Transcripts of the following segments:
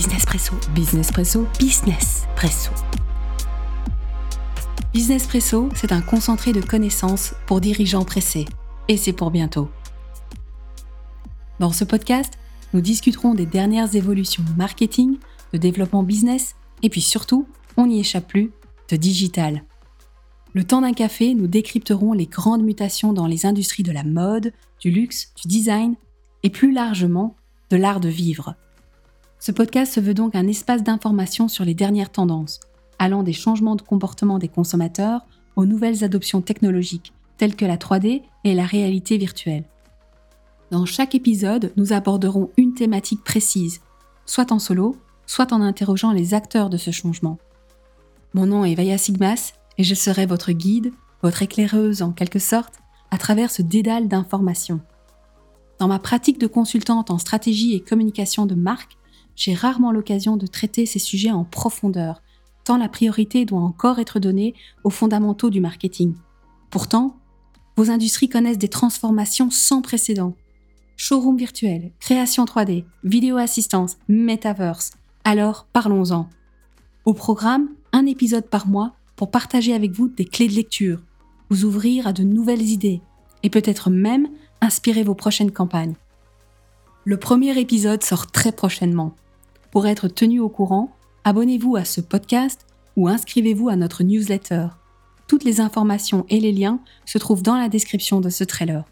Business Presso. Business Presso. Business Presso. Business Presso, c'est un concentré de connaissances pour dirigeants pressés. Et c'est pour bientôt. Dans ce podcast, nous discuterons des dernières évolutions marketing, de développement business, et puis surtout, on n'y échappe plus, de digital. Le temps d'un café, nous décrypterons les grandes mutations dans les industries de la mode, du luxe, du design, et plus largement, de l'art de vivre. Ce podcast se veut donc un espace d'information sur les dernières tendances, allant des changements de comportement des consommateurs aux nouvelles adoptions technologiques, telles que la 3D et la réalité virtuelle. Dans chaque épisode, nous aborderons une thématique précise, soit en solo, soit en interrogeant les acteurs de ce changement. Mon nom est Vaya Sigmas et je serai votre guide, votre éclaireuse en quelque sorte, à travers ce dédale d'informations. Dans ma pratique de consultante en stratégie et communication de marque, j'ai rarement l'occasion de traiter ces sujets en profondeur, tant la priorité doit encore être donnée aux fondamentaux du marketing. Pourtant, vos industries connaissent des transformations sans précédent. Showroom virtuel, création 3D, vidéo assistance, metaverse. Alors, parlons-en. Au programme, un épisode par mois pour partager avec vous des clés de lecture, vous ouvrir à de nouvelles idées et peut-être même inspirer vos prochaines campagnes. Le premier épisode sort très prochainement. Pour être tenu au courant, abonnez-vous à ce podcast ou inscrivez-vous à notre newsletter. Toutes les informations et les liens se trouvent dans la description de ce trailer.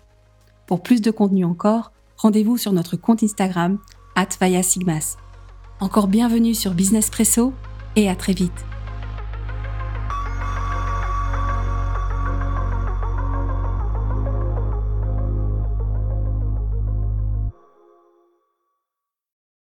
Pour plus de contenu encore, rendez-vous sur notre compte Instagram, Sigmas. Encore bienvenue sur Business Presso et à très vite.